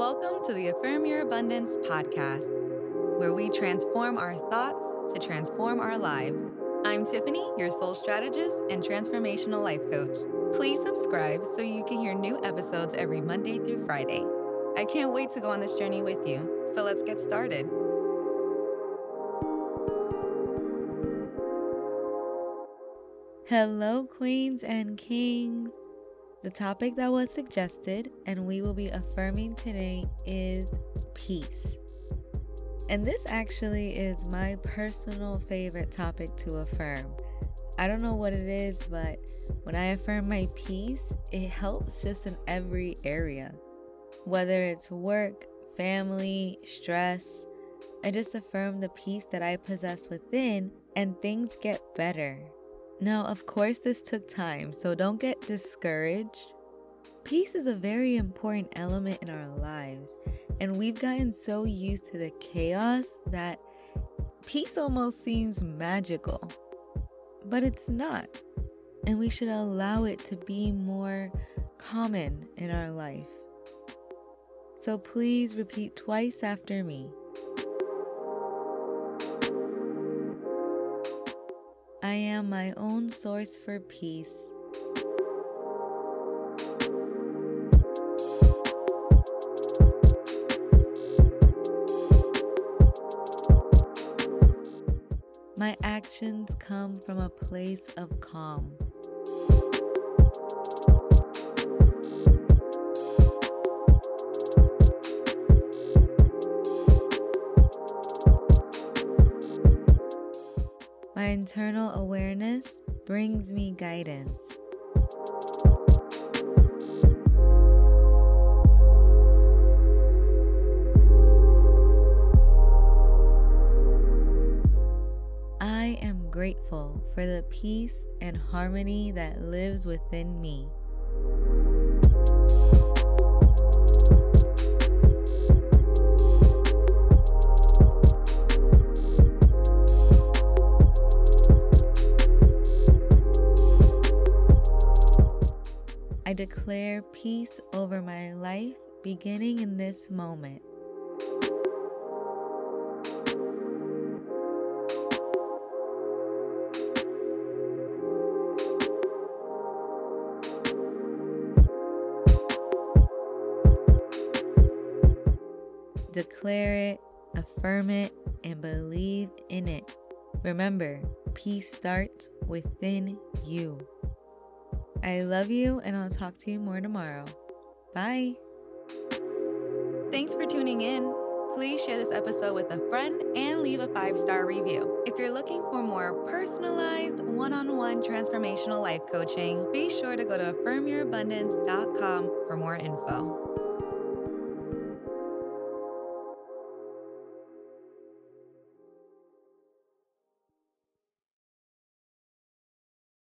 Welcome to the Affirm Your Abundance podcast, where we transform our thoughts to transform our lives. I'm Tiffany, your soul strategist and transformational life coach. Please subscribe so you can hear new episodes every Monday through Friday. I can't wait to go on this journey with you, so let's get started. Hello, queens and kings. The topic that was suggested and we will be affirming today is peace. And this actually is my personal favorite topic to affirm. I don't know what it is, but when I affirm my peace, it helps just in every area. Whether it's work, family, stress, I just affirm the peace that I possess within and things get better. Now, of course, this took time, so don't get discouraged. Peace is a very important element in our lives, and we've gotten so used to the chaos that peace almost seems magical. But it's not, and we should allow it to be more common in our life. So please repeat twice after me. I am my own source for peace. My actions come from a place of calm. My internal awareness brings me guidance. I am grateful for the peace and harmony that lives within me. I declare peace over my life beginning in this moment. Declare it, affirm it, and believe in it. Remember, peace starts within you. I love you, and I'll talk to you more tomorrow. Bye. Thanks for tuning in. Please share this episode with a friend and leave a five star review. If you're looking for more personalized, one on one transformational life coaching, be sure to go to affirmyourabundance.com for more info.